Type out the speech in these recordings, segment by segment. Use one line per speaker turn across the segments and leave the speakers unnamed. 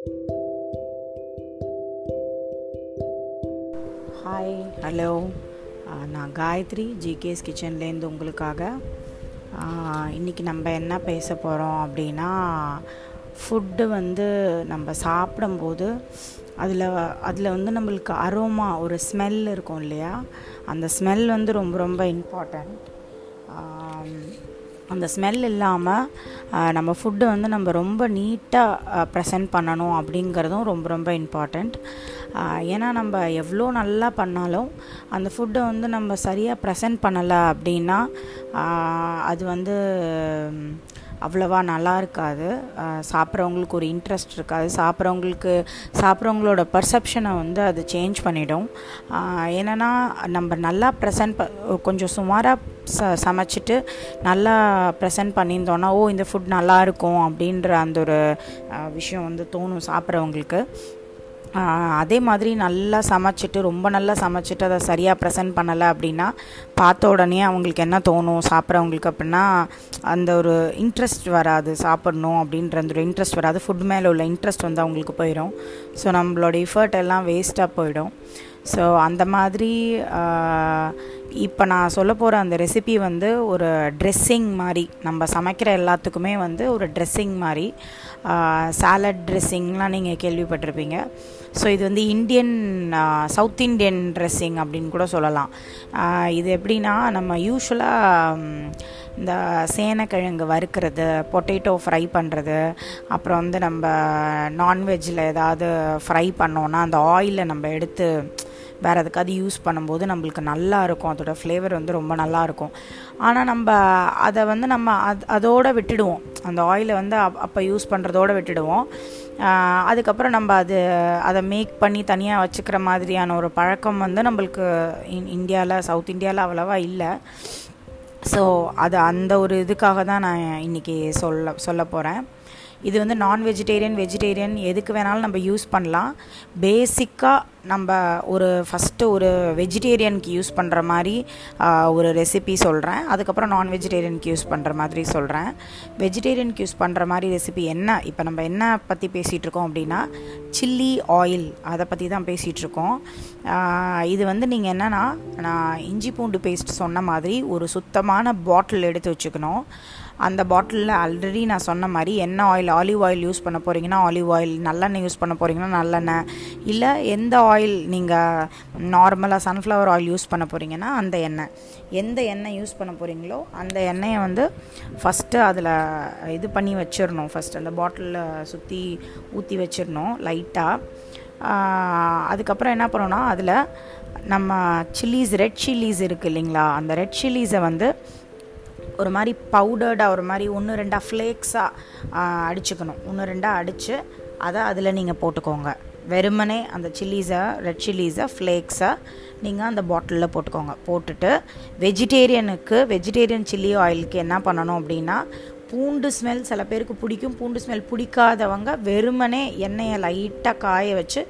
Hi hello நான் Gayatri GKS கிச்சன்லேருந்து உங்களுக்காக. இன்றைக்கி நம்ம என்ன பேச போகிறோம் அப்படின்னா ஃபுட்டு வந்து நம்ம சாப்பிடும்போது அதில் அதில் வந்து நம்மளுக்கு அரோமா ஒரு ஸ்மெல் இருக்கும் இல்லையா? அந்த ஸ்மெல் வந்து ரொம்ப ரொம்ப இம்பார்ட்டண்ட் அந்த ஸ்மெல் இல்லாமல் நம்ம ஃபுட்டு வந்து நம்ம ரொம்ப நீட்டாக ப்ரெசென்ட் பண்ணணும் அப்படிங்கிறதும் ரொம்ப ரொம்ப இம்பார்ட்டண்ட் ஏன்னா நம்ம எவ்வளோ நல்லா பண்ணாலும் அந்த ஃபுட்டை வந்து நம்ம சரியாக ப்ரெசென்ட் பண்ணலை அப்படின்னா அது வந்து அவ்வளோவா நல்லா இருக்காது. சாப்பிட்றவங்களுக்கு ஒரு இன்ட்ரெஸ்ட் இருக்காது. சாப்பிட்றவங்களுக்கு சாப்பிட்றவங்களோட பர்செப்ஷனை வந்து அது சேஞ்ச் பண்ணிடும். என்னென்னா நம்ம நல்லா ப்ரெசன்ட் ப கொஞ்சம் சுமாராக ச சமைச்சிட்டு நல்லா ப்ரெசன்ட் பண்ணியிருந்தோன்னா ஓ இந்த ஃபுட் நல்லா இருக்கும் அப்படின்ற அந்த ஒரு விஷயம் வந்து தோணும் சாப்பிட்றவங்களுக்கு. அதே மாதிரி நல்லா சமைச்சிட்டு ரொம்ப நல்லா சமைச்சிட்டு அதை சரியாக ப்ரெசென்ட் பண்ணலை அப்படின்னா பார்த்த உடனே அவங்களுக்கு என்ன தோணும் சாப்பிட்றவங்களுக்கு அப்படின்னா அந்த ஒரு இன்ட்ரெஸ்ட் வராது சாப்பிட்ணும் அப்படின்ற அந்த ஒரு இன்ட்ரெஸ்ட் வராது. ஃபுட் மேலே உள்ள இன்ட்ரெஸ்ட் வந்து அவங்களுக்கு போயிடும். ஸோ நம்மளோட எஃபர்ட் எல்லாம் வேஸ்ட்டாக போயிடும். ஸோ அந்த மாதிரி இப்போ நான் சொல்ல போகிற அந்த ரெசிபி வந்து ஒரு ட்ரெஸ்ஸிங் மாதிரி நம்ம சமைக்கிற எல்லாத்துக்குமே வந்து ஒரு ட்ரெஸ்ஸிங் மாதிரி சாலட் ட்ரெஸ்ஸிங்லாம் நீங்கள் கேள்விப்பட்டிருப்பீங்க. ஸோ இது வந்து இந்தியன் சவுத் இண்டியன் ட்ரெஸ்ஸிங் அப்படின்னு கூட சொல்லலாம். இது எப்படின்னா நம்ம யூஸ்வலாக இந்த சேனக்கிழங்கு வறுக்கிறது பொட்டேட்டோ ஃப்ரை பண்ணுறது அப்புறம் வந்து நம்ம நான்வெஜ்ஜில் ஏதாவது ஃப்ரை பண்ணோன்னா அந்த ஆயிலை நம்ம எடுத்து வேறு எதுக்காவது யூஸ் பண்ணும்போது நம்மளுக்கு நல்லா இருக்கும். அதோட ஃப்ளேவர் வந்து ரொம்ப நல்லா இருக்கும். ஆனால் நம்ம அதை வந்து நம்ம அது அதோடு விட்டுடுவோம். அந்த ஆயிலை வந்து அப் அப்போ யூஸ் பண்ணுறதோடு விட்டுடுவோம். அதுக்கப்புறம் நம்ம அது அதை மேக் பண்ணி தனியாக வச்சுக்கிற மாதிரியான ஒரு பழக்கம் வந்து நம்மளுக்கு இன் இந்தியாவில் சவுத் இந்தியாவில் அவ்வளோவா இல்லை. ஸோ அது அந்த ஒரு இதுக்காக தான் நான் இன்றைக்கி சொல்ல சொல்ல போகிறேன் இது வந்து நான் வெஜிடேரியன் வெஜிடேரியன் எதுக்கு வேணாலும் நம்ம யூஸ் பண்ணலாம். பேசிக்காக நம்ம ஒரு ஃபஸ்ட்டு ஒரு வெஜிடேரியனுக்கு யூஸ் பண்ணுற மாதிரி ஒரு ரெசிபி சொல்கிறேன் அதுக்கப்புறம் நான் வெஜிடேரியனுக்கு யூஸ் பண்ணுற மாதிரி சொல்கிறேன் வெஜிடேரியனுக்கு யூஸ் பண்ணுற மாதிரி ரெசிபி என்ன? இப்போ நம்ம என்ன பற்றி பேசிகிட்டு இருக்கோம் அப்படின்னா சில்லி ஆயில் அதை பற்றி தான் பேசிகிட்ருக்கோம் இது வந்து நீங்கள் என்னென்னா நான் இஞ்சி பூண்டு பேஸ்ட் சொன்ன மாதிரி ஒரு சுத்தமான பாட்டில் எடுத்து வச்சுக்கணும். அந்த பாட்டிலில் ஆல்ரெடி நான் சொன்ன மாதிரி என்ன ஆயில் ஆலிவ் ஆயில் யூஸ் பண்ண போகிறீங்கன்னா ஆலிவ் ஆயில் நல்லெண்ணெய் யூஸ் பண்ண போகிறீங்கன்னா நல்லெண்ணெய். இல்லை எந்த ஆயில் நீங்கள் நார்மலாக சன்ஃப்ளவர் ஆயில் யூஸ் பண்ண போகிறீங்கன்னா அந்த எண்ணெய். எந்த எண்ணெய் யூஸ் பண்ண போகிறீங்களோ அந்த எண்ணெயை வந்து ஃபஸ்ட்டு அதில் இது பண்ணி வச்சிடணும். ஃபஸ்ட் அந்த பாட்டிலில் சுற்றி ஊற்றி வச்சிடணும் லைட்டாக அதுக்கப்புறம் என்ன பண்ணோன்னா அதில் நம்ம சில்லிஸ் ரெட் சில்லிஸ் இருக்குது இல்லைங்களா? அந்த ரெட் சில்லிஸை வந்து ஒரு மாதிரி பவுடர்டாக ஒரு மாதிரி ஒன்று ரெண்டாக ஃப்ளேக்ஸாக அடிச்சுக்கணும். ஒன்று ரெண்டாக அடித்து அதை அதில் நீங்கள் போட்டுக்கோங்க. வெறுமனே அந்த சில்லிஸை ரெட் சில்லிஸை ஃப்ளேக்ஸை நீங்கள் அந்த பாட்டிலில் போட்டுக்கோங்க. போட்டுட்டு வெஜிடேரியனுக்கு வெஜிடேரியன் சில்லி ஆயிலுக்கு என்ன பண்ணணும் அப்படின்னா பூண்டு ஸ்மெல் சில பேருக்கு பிடிக்கும். பூண்டு ஸ்மெல் பிடிக்காதவங்க வெறுமனே எண்ணெயை லைட்டாக காய வச்சு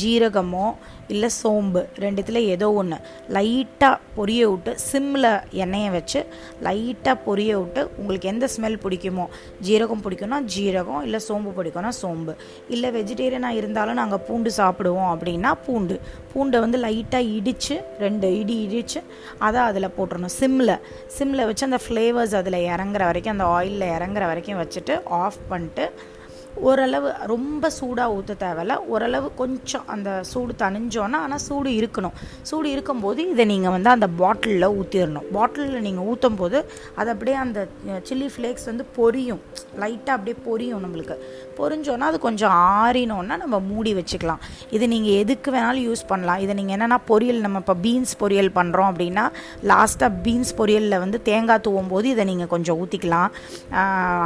ஜீரகமோ இல்லை சோம்பு ரெண்டுத்தில் ஏதோ ஒன்று லைட்டாக பொரிய விட்டு சிம்மில் எண்ணெயை வச்சு லைட்டாக பொரிய விட்டு உங்களுக்கு எந்த ஸ்மெல் பிடிக்குமோ ஜீரகம் பிடிக்கும்னா ஜீரகம் இல்லை சோம்பு பிடிக்கும்னா சோம்பு. இல்லை வெஜிடேரியனாக இருந்தாலும் நாங்கள் பூண்டு சாப்பிடுவோம் அப்படின்னா பூண்டு. பூண்டை வந்து லைட்டாக இடித்து ரெண்டு இடி இடித்து அதை அதில் போட்டுடணும் சிம்மில் சிம்மில் வச்சு அந்த ஃப்ளேவர்ஸ் அதில் இறங்குற வரைக்கும் அந்த ஆயிலில் இறங்குற வரைக்கும் வச்சுட்டு ஆஃப் பண்ணிட்டு ஓரளவு ரொம்ப சூடாக ஊற்ற தேவையில்ல. ஓரளவு கொஞ்சம் அந்த சூடு தணிஞ்சோன்னா ஆனால் சூடு இருக்கணும். சூடு இருக்கும்போது இதை நீங்கள் வந்து அந்த பாட்டிலில் ஊற்றிடணும் பாட்டிலில் நீங்கள் ஊற்றும் போது அது அப்படியே அந்த சில்லி ஃப்ளேக்ஸ் வந்து பொரியும். லைட்டாக அப்படியே பொரியும் நம்மளுக்கு. பொரிஞ்சோன்னா அது கொஞ்சம் ஆறினோன்னா நம்ம மூடி வச்சுக்கலாம். இது நீங்கள் எதுக்கு வேணாலும் யூஸ் பண்ணலாம். இதை நீங்கள் என்னென்னா பொரியல் நம்ம இப்போ பீன்ஸ் பொரியல் பண்ணுறோம் அப்படின்னா லாஸ்ட்டாக பீன்ஸ் பொரியலில் வந்து தேங்காய் தூவும் போது இதை நீங்கள் கொஞ்சம் ஊற்றிக்கலாம்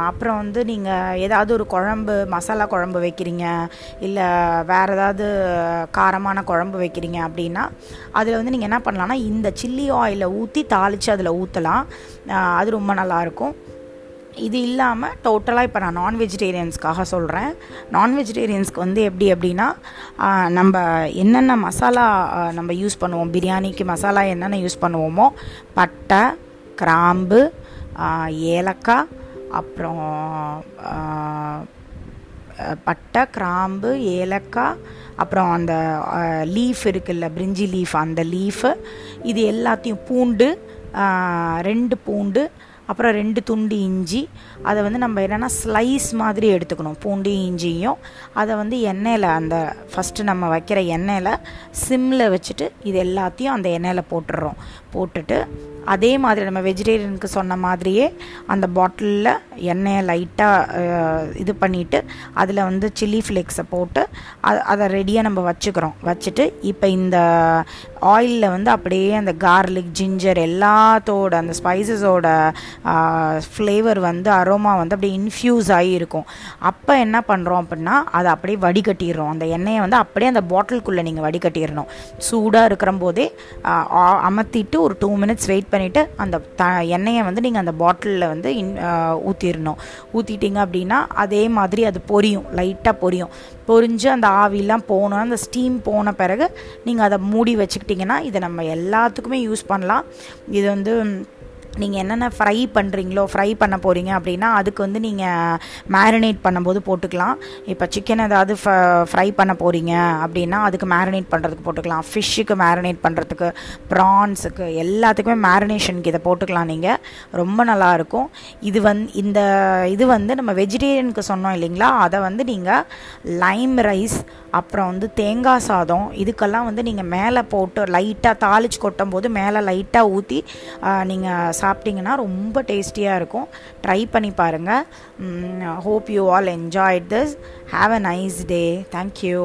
அப்புறம் வந்து நீங்கள் ஏதாவது ஒரு குழம்பு மசாலா குழம்பு வைக்கிறீங்க இல்லை வேறு ஏதாவது காரமான குழம்பு வைக்கிறீங்க அப்படின்னா அதில் வந்து நீங்கள் என்ன பண்ணலான்னா இந்த சில்லி ஆயிலை ஊற்றி தாளித்து அதில் ஊற்றலாம் அது ரொம்ப நல்லாயிருக்கும். இது இல்லாமல் டோட்டலாக இப்போ நான் நான் வெஜிடேரியன்ஸ்க்காக சொல்கிறேன் நான் வெஜிடேரியன்ஸ்க்கு வந்து எப்படி அப்படின்னா நம்ம என்னென்ன மசாலா நம்ம யூஸ் பண்ணுவோம்? பிரியாணிக்கு மசாலா என்னென்ன யூஸ் பண்ணுவோமோ பட்டை கிராம்பு ஏலக்காய் அப்புறம் பட்டை கிராம்பு ஏலக்காய் அப்புறம் அந்த லீஃப் இருக்குல்ல பிரிஞ்சி லீஃப் அந்த லீஃபு இது எல்லாத்தையும் பூண்டு ரெண்டு பூண்டு அப்புறம் ரெண்டு துண்டு இஞ்சி. அதை வந்து நம்ம என்னென்னா ஸ்லைஸ் மாதிரி எடுத்துக்கணும் பூண்டு இஞ்சியும். அதை வந்து எண்ணெயில் அந்த ஃபஸ்ட்டு நம்ம வைக்கிற எண்ணெயில் சிம்மில் வச்சுட்டு இது எல்லாத்தையும் அந்த எண்ணெயில் போட்டுடுறோம். போட்டுட்டு அதே மாதிரி நம்ம வெஜிடேரியனுக்கு சொன்ன மாதிரியே அந்த பாட்டிலில் எண்ணெயை லைட்டாக இது பண்ணிவிட்டு அதில் வந்து சில்லி ஃப்ளேக்ஸை போட்டு அதை ரெடியாக நம்ம வச்சுக்கிறோம். வச்சுட்டு இப்போ இந்த ஆயிலில் வந்து அப்படியே அந்த கார்லிக் ஜிஞ்சர் எல்லாத்தோட அந்த ஸ்பைசஸோட ஃப்ளேவர் வந்து அரோமா வந்து அப்படியே இன்ஃப்யூஸ் ஆகியிருக்கும் அப்போ என்ன பண்ணுறோம் அப்படின்னா அதை அப்படியே வடிகட்டிடுறோம். அந்த எண்ணெயை வந்து அப்படியே அந்த பாட்டிலுக்குள்ளே நீங்கள் வடிகட்டிடணும். சூடாக இருக்கிற போதே அமர்த்திட்டு ஒரு டூ மினிட்ஸ் வெயிட் பண்ணிவிட்டு அந்த த எண்ணெயை வந்து நீங்கள் அந்த பாட்டிலில் வந்து இன் ஊற்றிடணும் ஊற்றிட்டீங்க அப்படின்னா அதே மாதிரி அது பொரியும். லைட்டாக பொரியும். பொரிஞ்சு அந்த ஆவிலாம் போகணும் அந்த ஸ்டீம் போன பிறகு நீங்கள் அதை மூடி வச்சுக்கிட்டிங்கன்னா இதை நம்ம எல்லாத்துக்குமே யூஸ் பண்ணலாம். இது வந்து நீங்கள் என்னென்ன ஃப்ரை பண்ணுறீங்களோ ஃப்ரை பண்ண போகிறீங்க அப்படின்னா அதுக்கு வந்து நீங்கள் மேரினேட் பண்ணும்போது போட்டுக்கலாம். இப்போ சிக்கன் ஏதாவது ஃப்ரை பண்ண போகிறீங்க அப்படின்னா அதுக்கு மேரினேட் பண்ணுறதுக்கு போட்டுக்கலாம். ஃபிஷ்ஷுக்கு மேரினேட் பண்ணுறதுக்கு ப்ரான்ஸுக்கு எல்லாத்துக்குமே மேரினேஷனுக்கு இதை போட்டுக்கலாம் நீங்கள் ரொம்ப நல்லாயிருக்கும் இது வந்து இந்த இது வந்து நம்ம வெஜிடேரியனுக்கு சொன்னோம் இல்லைங்களா? அதை வந்து நீங்கள் லைம் ரைஸ் அப்புறம் வந்து தேங்காய் சாதம் இதுக்கெல்லாம் வந்து நீங்கள் மேலே போட்டு லைட்டாக தாளிச்சு கொட்டும் போது மேலே லைட்டாக ஊற்றி நீங்கள் சாப்பிட்டீங்கன்னா ரொம்ப டேஸ்டியாக இருக்கும். ட்ரை பண்ணி பாருங்கள் hope you all enjoyed this have a nice day thank you